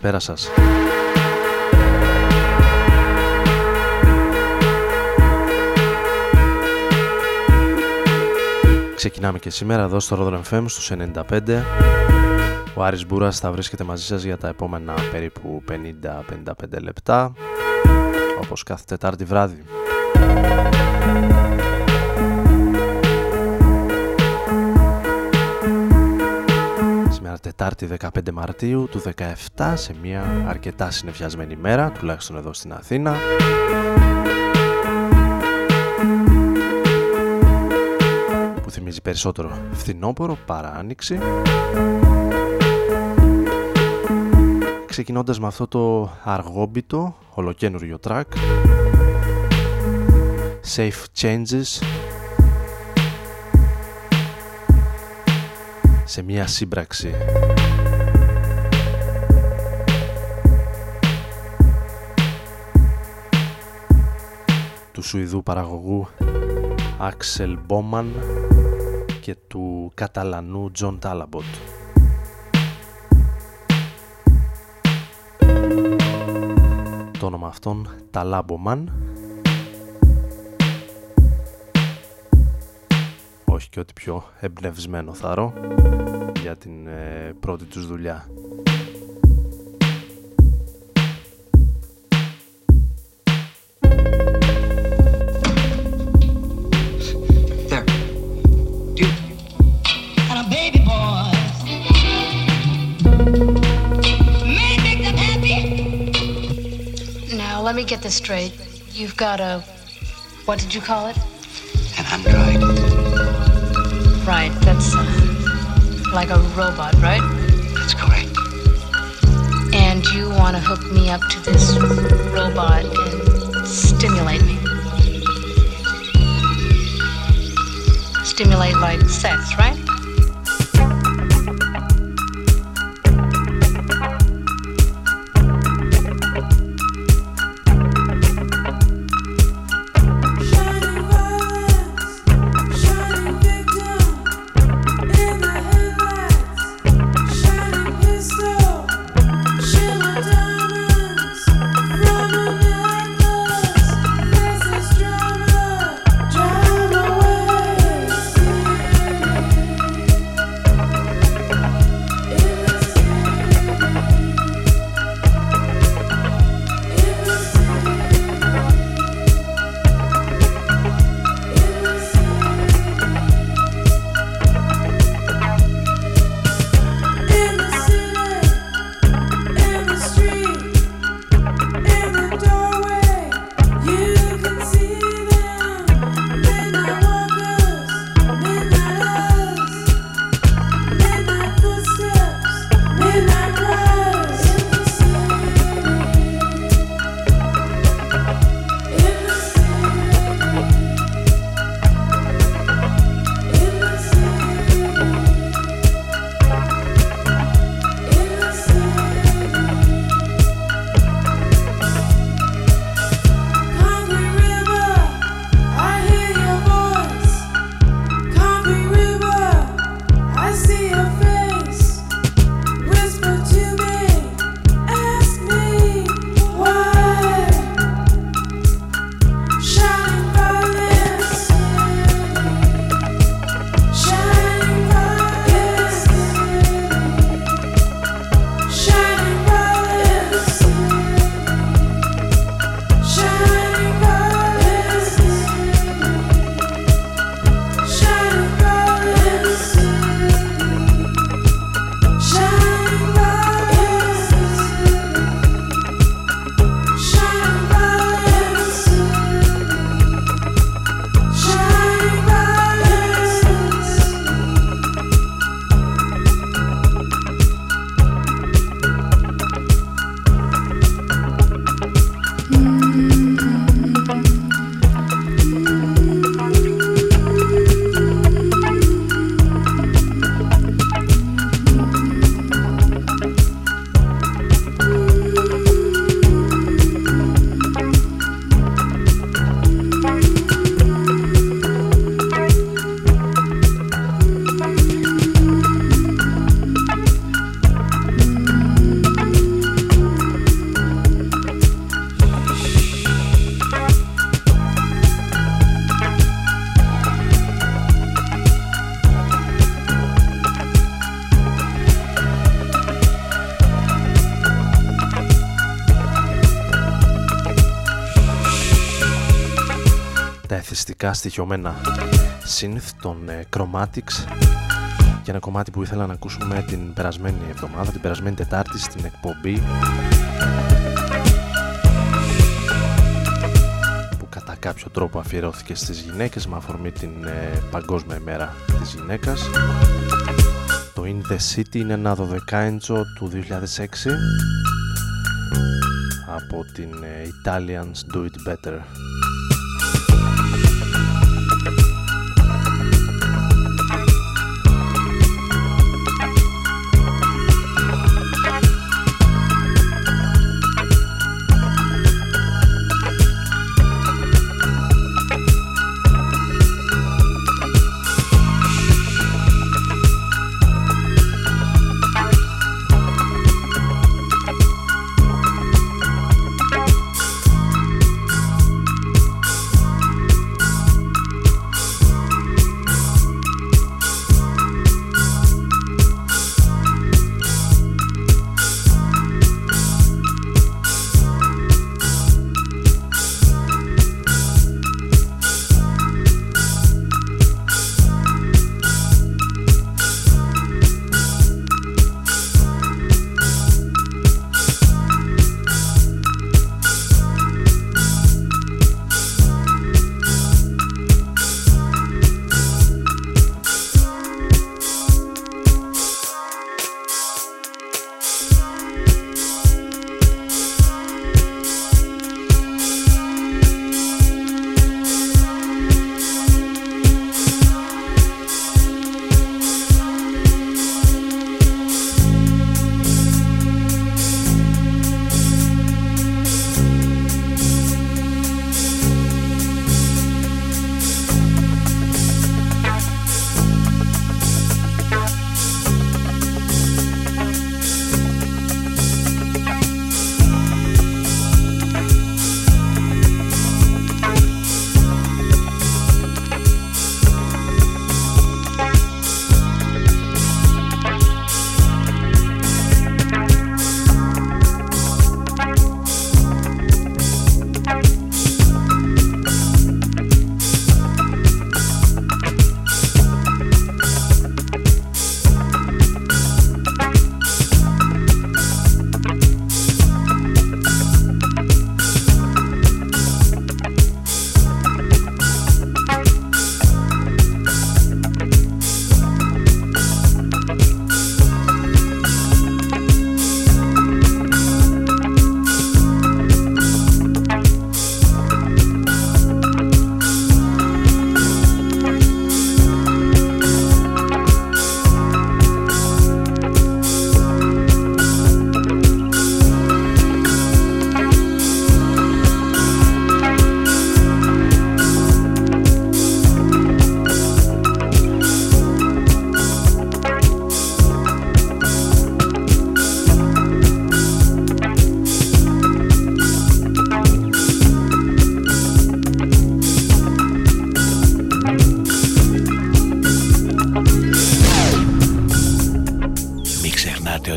Καλησπέρα σας. Ξεκινάμε και σήμερα εδώ στο Rodron FM στους 95. Ο Άρης Μπούρας θα βρίσκεται μαζί σας για τα επόμενα περίπου 50-55 λεπτά, όπως κάθε Τετάρτη βράδυ. Τετάρτη 15 Μαρτίου του 17 σε μια αρκετά συνεφιασμένη μέρα, τουλάχιστον εδώ στην Αθήνα. Που θυμίζει περισσότερο φθινόπωρο παρά άνοιξη. Ξεκινώντας με αυτό το αργόμπιτο, ολοκένουργιο track. Safe Changes σε μια σύμπραξη του Σουηδού παραγωγού Axel Bowman και του Καταλανού John Talabot. Το όνομα αυτόν Ταλάμπομαν όχι και ό,τι πιο εμπνευσμένο θαρώ για την ε, πρώτη τους δουλειά. let me get this straight. You've got a. What did you call it? An android. Right, that's uh, like a robot, right? That's correct. And you want to hook me up to this robot and stimulate me? Stimulate like sex, right? ακουστικά στοιχειωμένα. Synth των ε, Chromatics. Και ένα κομμάτι που ήθελα να ακούσουμε την περασμένη εβδομάδα, την περασμένη Τετάρτη στην εκπομπή. Που κατά κάποιο τρόπο αφιερώθηκε στις γυναίκες με αφορμή την ε, Παγκόσμια ημέρα της γυναίκας. Το In The City είναι ένα 12 του 2006 από την ε, Italians Do It Better.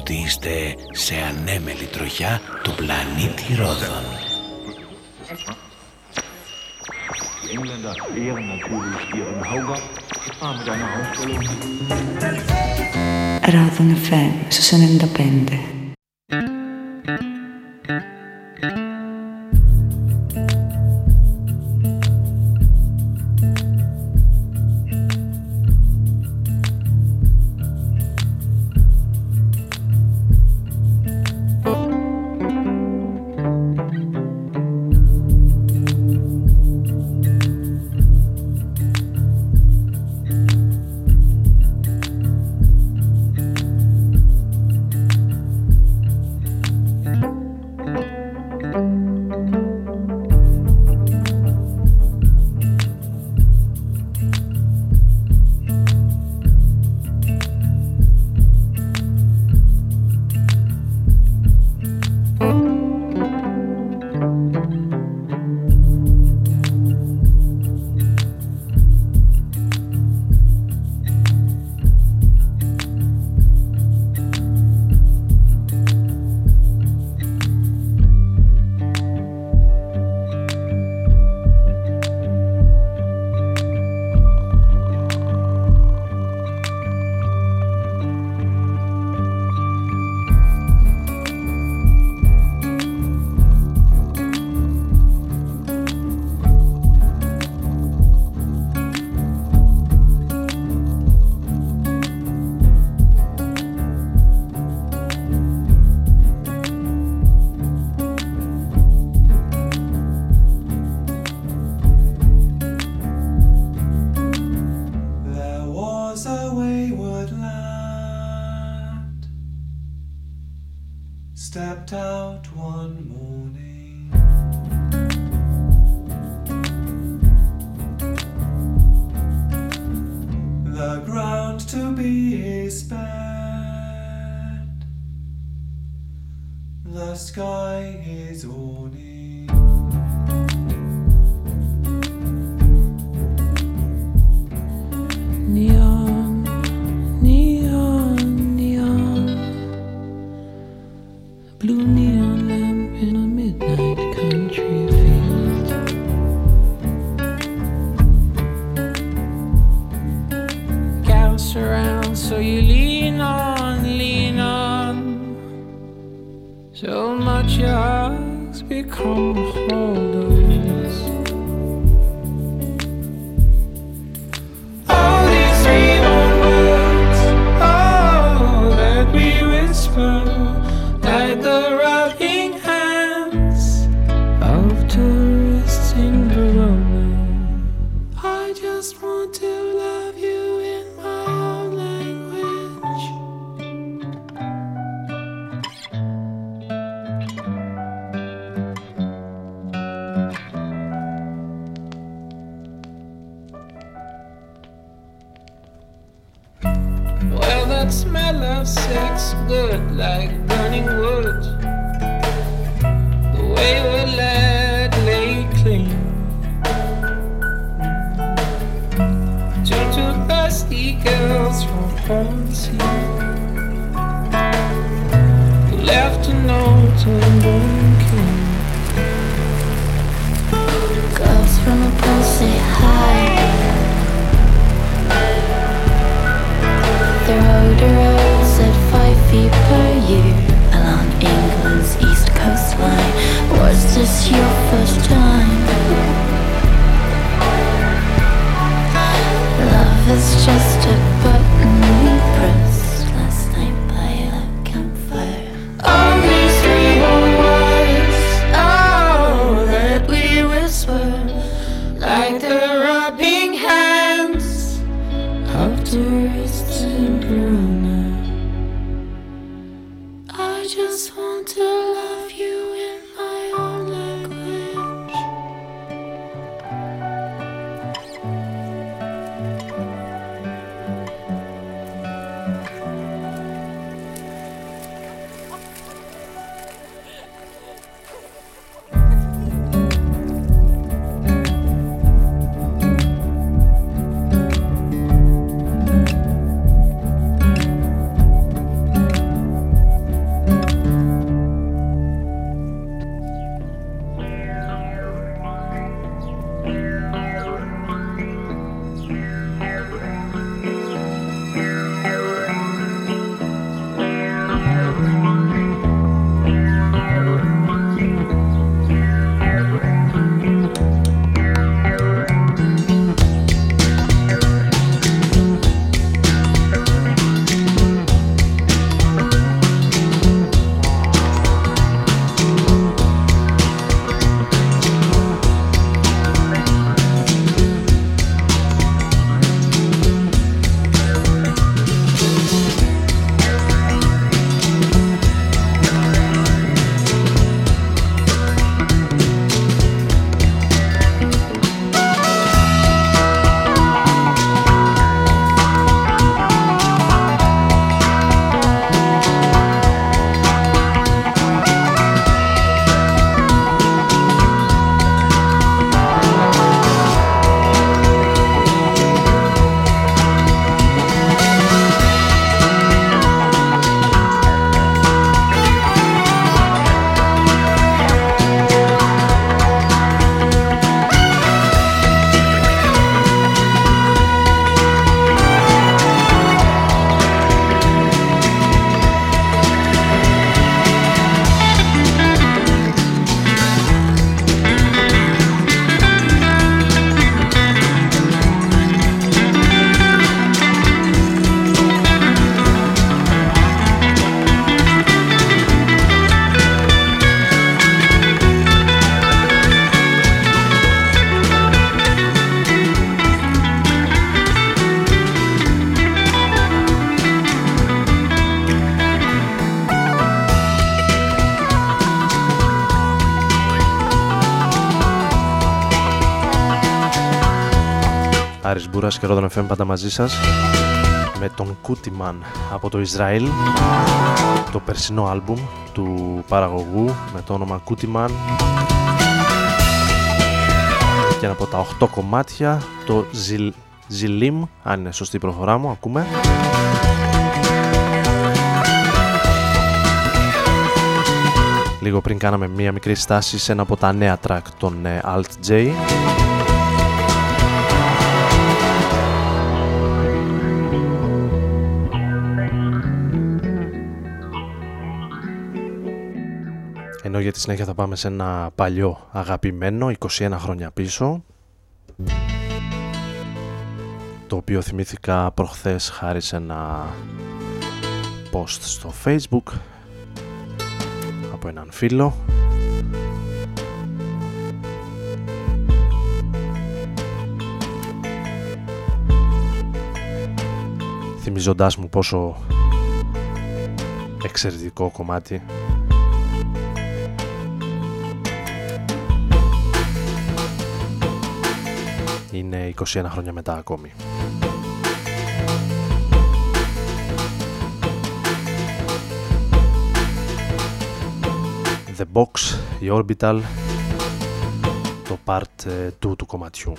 ότι είστε σε ανέμελη τροχιά του πλανήτη Ρόδων. Ρόδων FM στους 95 smell of sex good like burning wood. The wayward lad lay clean. Gentle thirsty girls from fancy who left a note and Girls from at five feet per year along England's east coastline. Was this your first time? Love is just Μπούρας και Ρόδον FM πάντα μαζί σας με τον Κούτιμαν από το Ισραήλ το περσινό άλμπουμ του παραγωγού με το όνομα Κούτιμαν και από τα 8 κομμάτια το Ζιλ, Ζιλίμ αν είναι σωστή η προφορά μου ακούμε. Λίγο πριν κάναμε μία μικρή στάση σε ένα από τα νέα track των ε, Alt J Ενώ για τη συνέχεια θα πάμε σε ένα παλιό αγαπημένο 21 χρόνια πίσω. Το οποίο θυμήθηκα προχθές χάρη σε ένα post στο facebook από έναν φίλο. Θυμίζοντάς μου πόσο εξαιρετικό κομμάτι είναι 21 χρόνια μετά ακόμη. The Box, η Orbital, το part 2 ε, του κομματιού.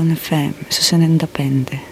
een fem, ze zijn independent.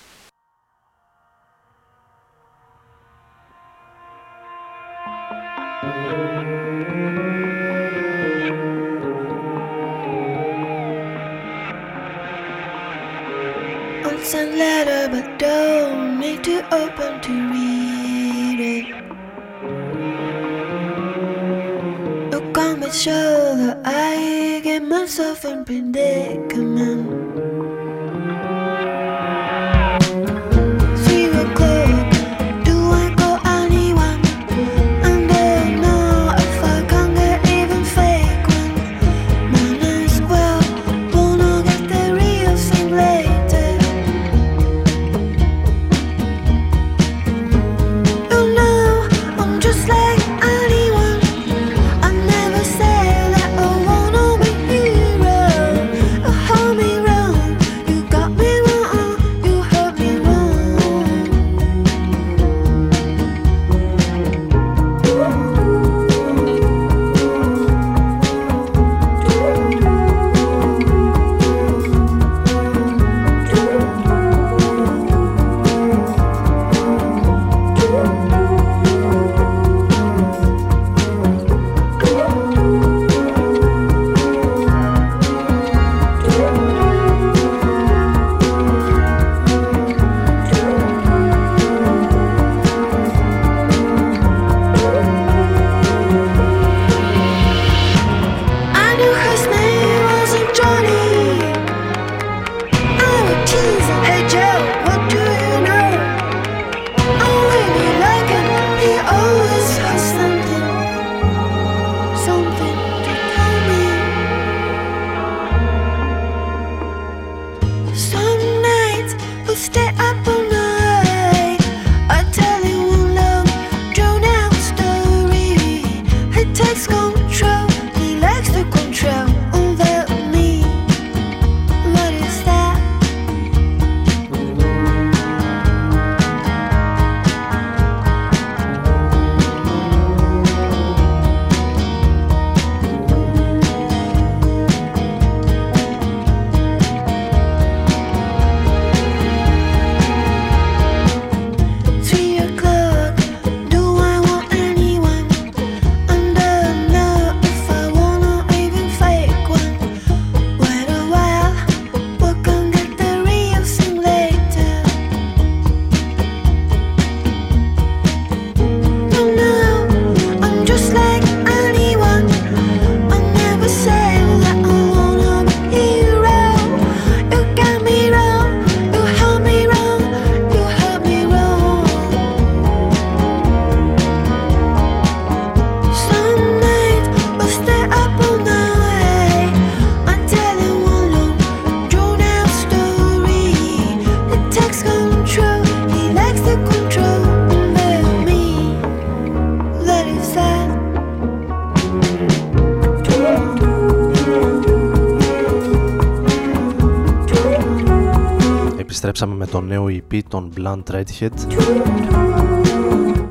νέο EP των Blunt Redhead.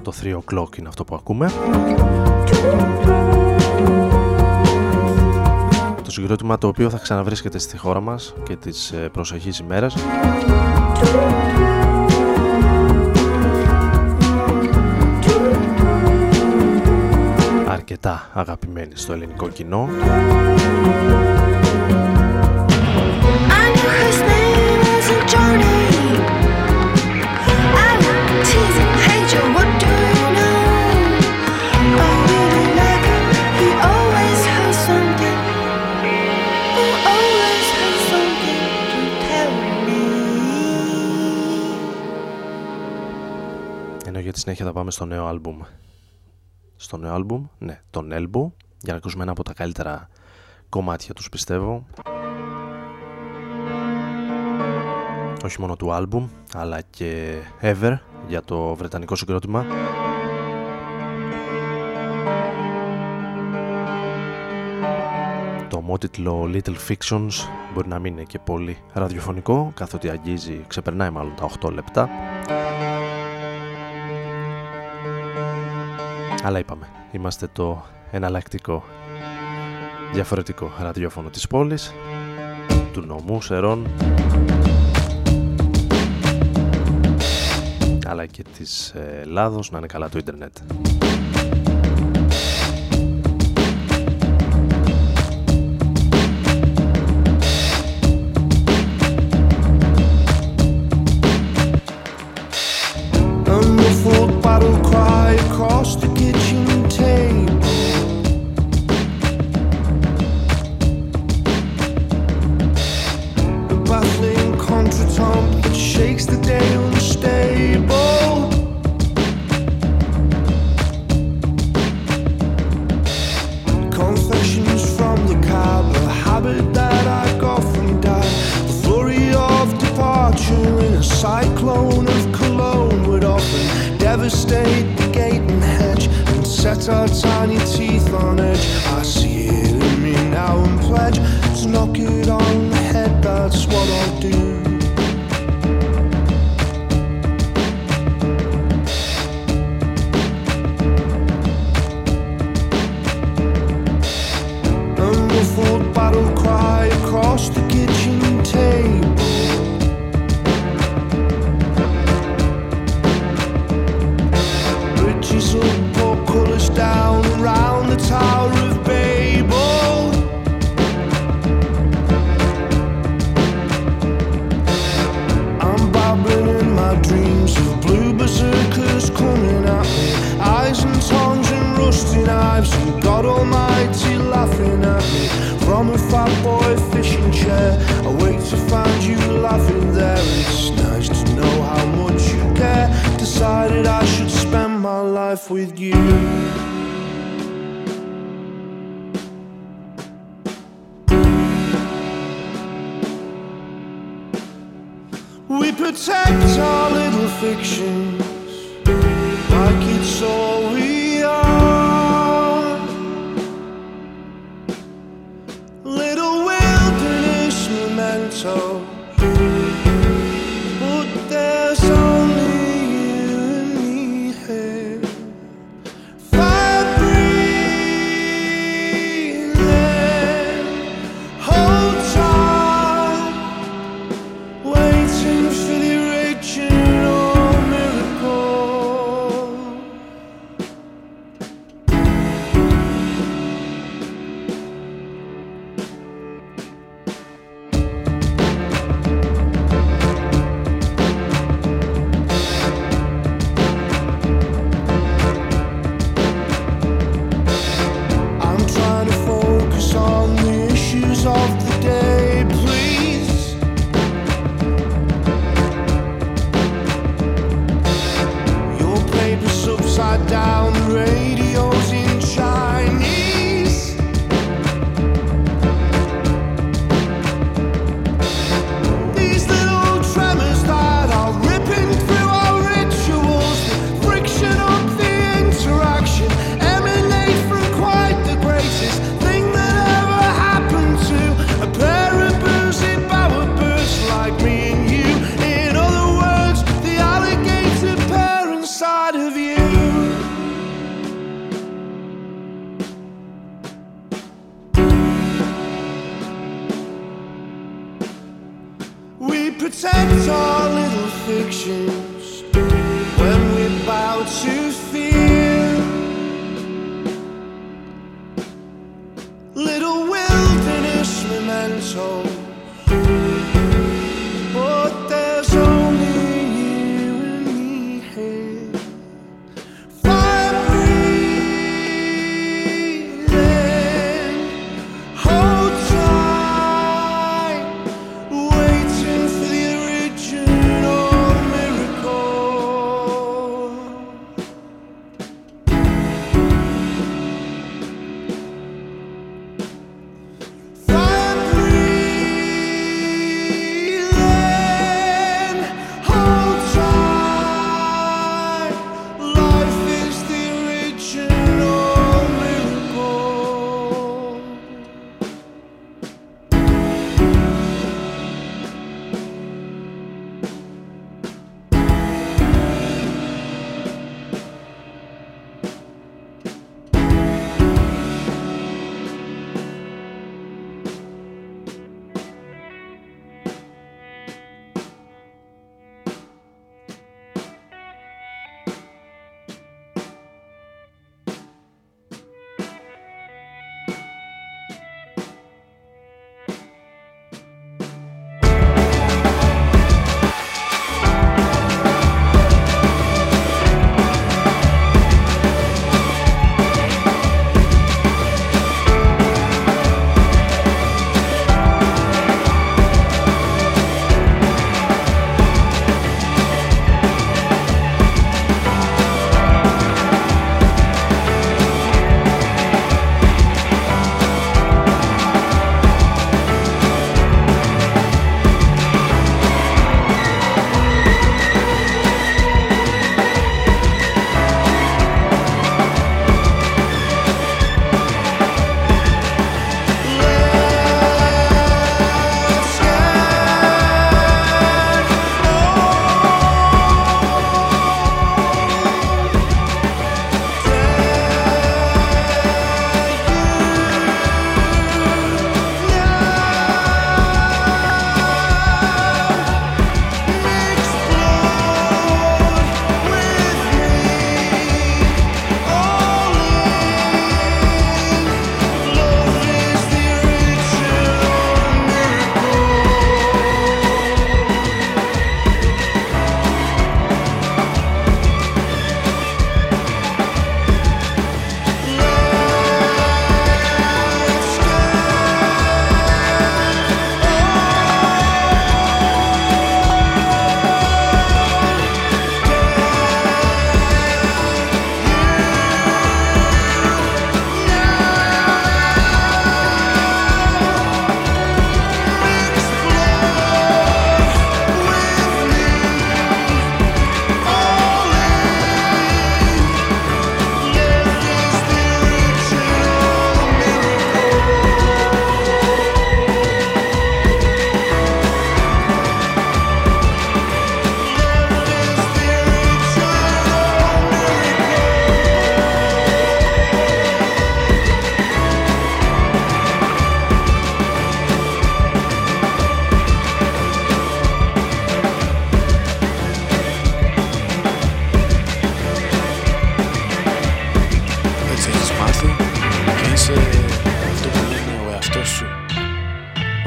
Το 3 o'clock είναι αυτό που ακούμε. Το συγκρότημα το οποίο θα ξαναβρίσκεται στη χώρα μας και τις ε, προσεχείς ημέρες αρκετά αγαπημένη στο ελληνικό κοινό. συνέχεια θα πάμε στο νέο άλμπουμ. Στο νέο άλμπουμ, ναι, τον Elbow, για να ακούσουμε ένα από τα καλύτερα κομμάτια τους πιστεύω. Όχι μόνο του άλμπουμ, αλλά και Ever για το βρετανικό συγκρότημα. Το ομότιτλο Little Fictions μπορεί να μην είναι και πολύ ραδιοφωνικό, καθότι αγγίζει, ξεπερνάει μάλλον τα 8 λεπτά. Αλλά είπαμε, είμαστε το εναλλακτικό διαφορετικό ραδιόφωνο της πόλης του νομού Σερών αλλά και της ε, Ελλάδος να είναι καλά το ίντερνετ.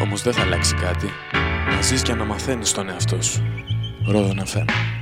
Όμως δεν θα αλλάξει κάτι. Να ζεις και να μαθαίνεις τον εαυτό σου. Ρόδον FM.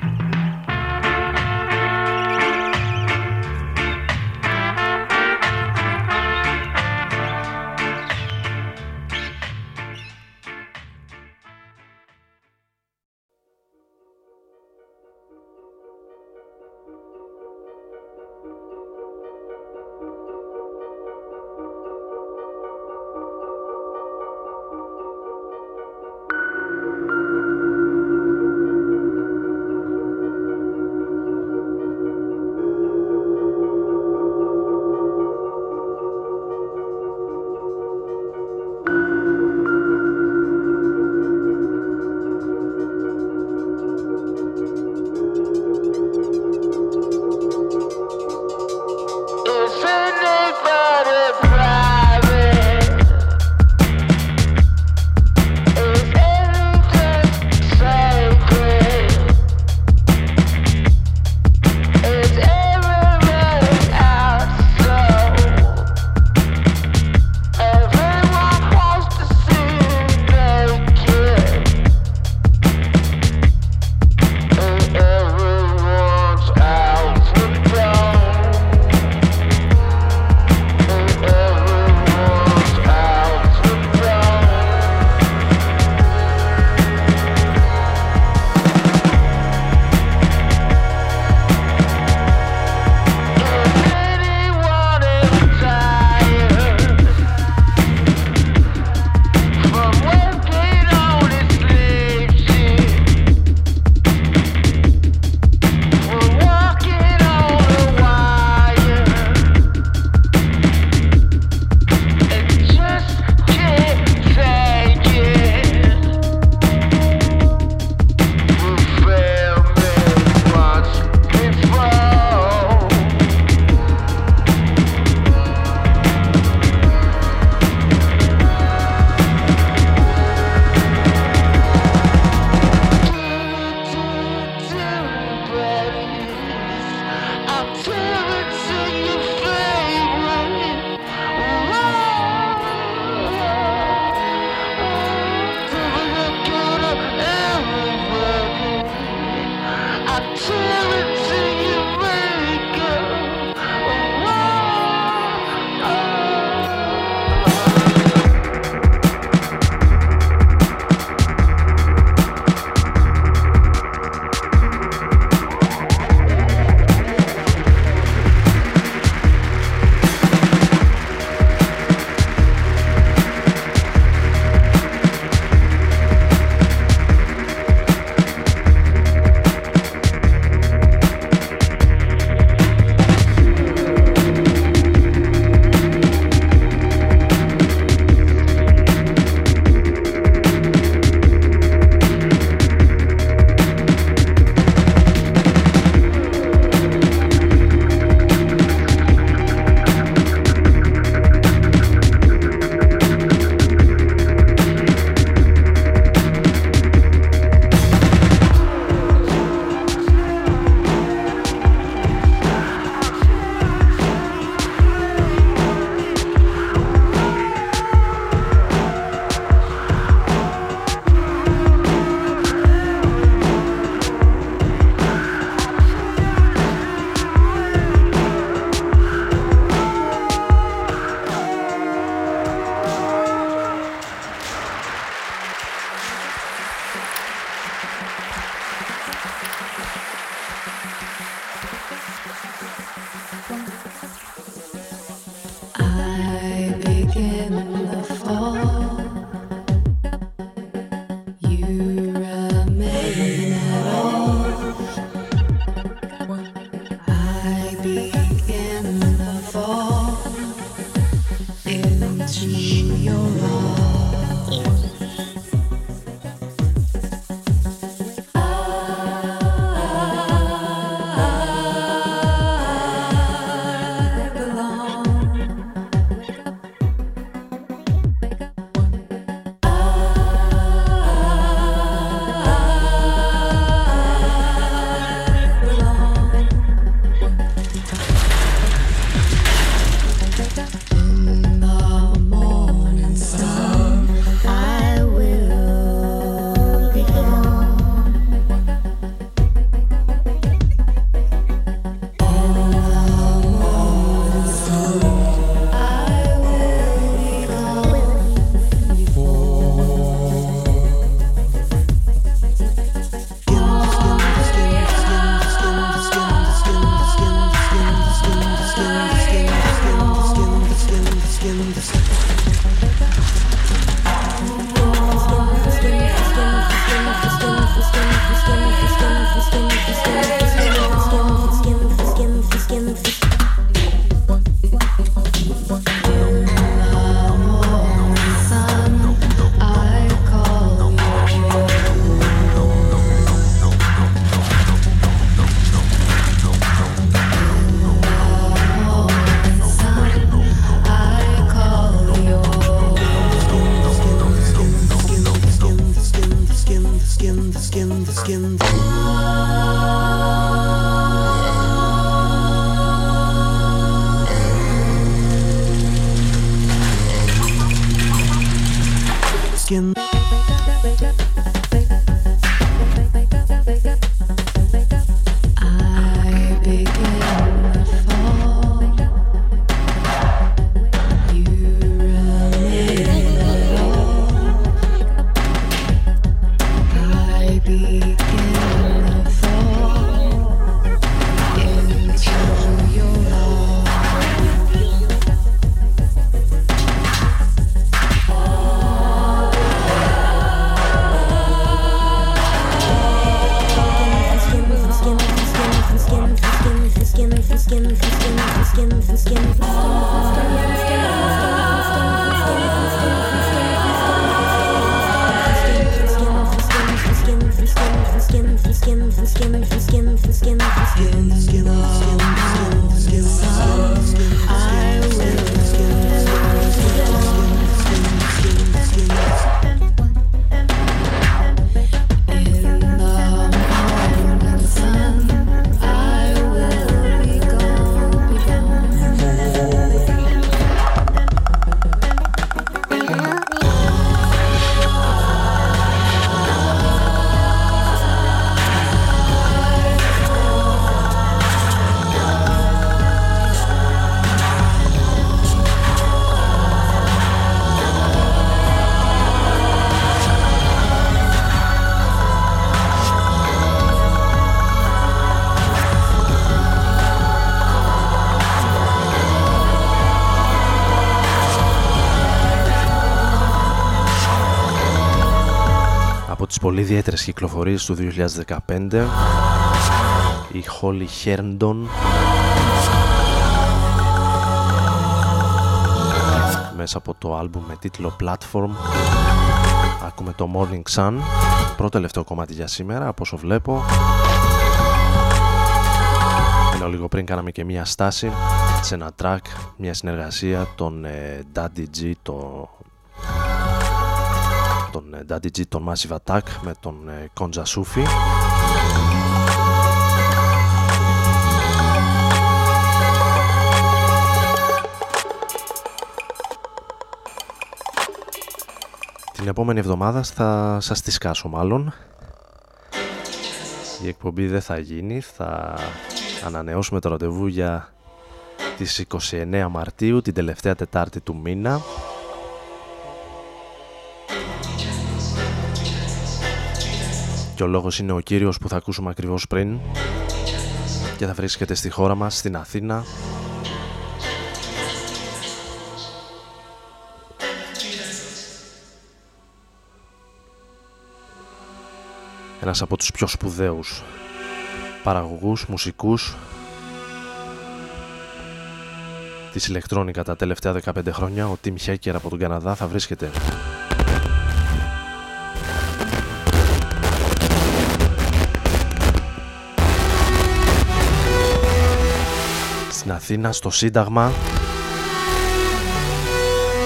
Κυκλοφορίες του 2015 η Holly Herndon μέσα από το άλμπουμ με τίτλο Platform. Ακούμε το Morning Sun. Πρώτο τελευταίο κομμάτι για σήμερα από όσο βλέπω. Ενώ λίγο πριν κάναμε και μία στάση σε ένα track, μια συνεργασία των ε, Daddy G το τον ε, Daddy G, τον Massive Attack με τον ε, Konja Sufi. Την επόμενη εβδομάδα θα σας τη σκάσω μάλλον. Η εκπομπή δεν θα γίνει, θα ανανεώσουμε το ραντεβού για τις 29 Μαρτίου, την τελευταία Τετάρτη του μήνα και ο λόγος είναι ο κύριος που θα ακούσουμε ακριβώς πριν. Και θα βρίσκεται στη χώρα μας, στην Αθήνα. Ένας από τους πιο σπουδαίους παραγωγούς, μουσικούς της ηλεκτρόνικα τα τελευταία 15 χρόνια ο Tim Hacker από τον Καναδά θα βρίσκεται στην Αθήνα, στο Σύνταγμα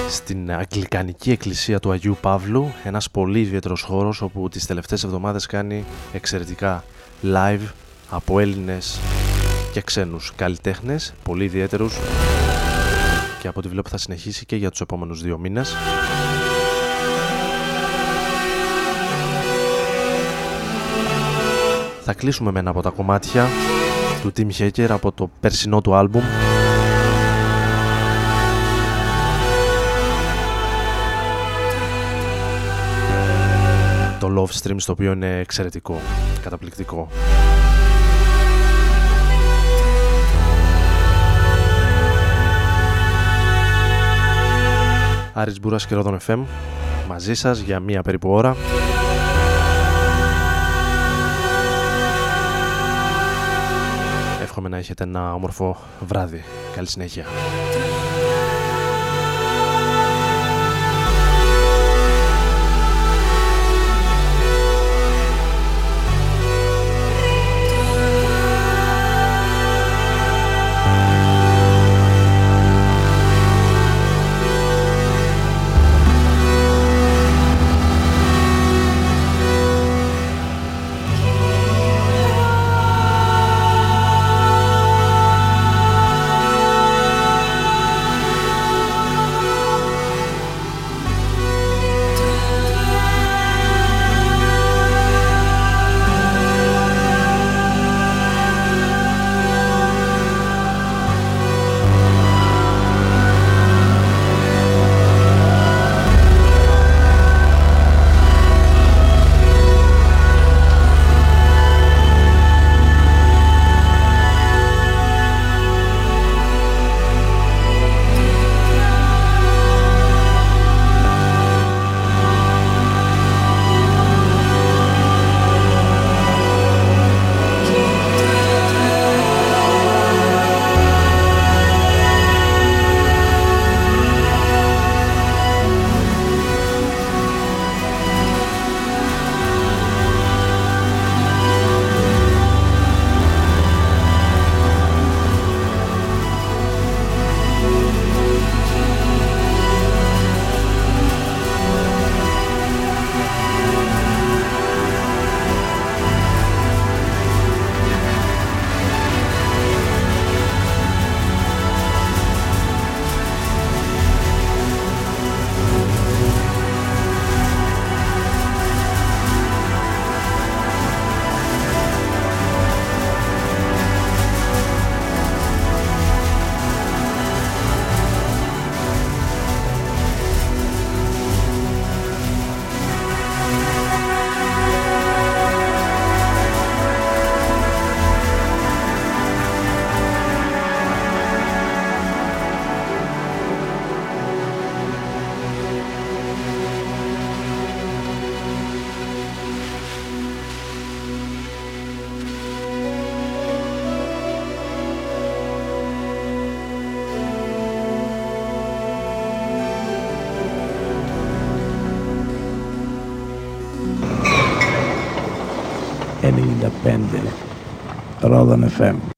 στην Αγγλικανική Εκκλησία του Αγίου Παύλου ένας πολύ ιδιαίτερος χώρος όπου τις τελευταίες εβδομάδες κάνει εξαιρετικά live από Έλληνες και ξένους καλλιτέχνες πολύ ιδιαίτερους. Και από ό,τι βλέπω θα συνεχίσει και για τους επόμενους δύο μήνες. Θα κλείσουμε με ένα από τα κομμάτια του Tim Hacker από το περσινό του άλμπουμ το Love Stream στο οποίο είναι εξαιρετικό, καταπληκτικό. Άρης Μπούρας και Ρόδον FM μαζί σας για μία περίπου ώρα Εύχομαι να έχετε ένα όμορφο βράδυ. Καλή συνέχεια. FM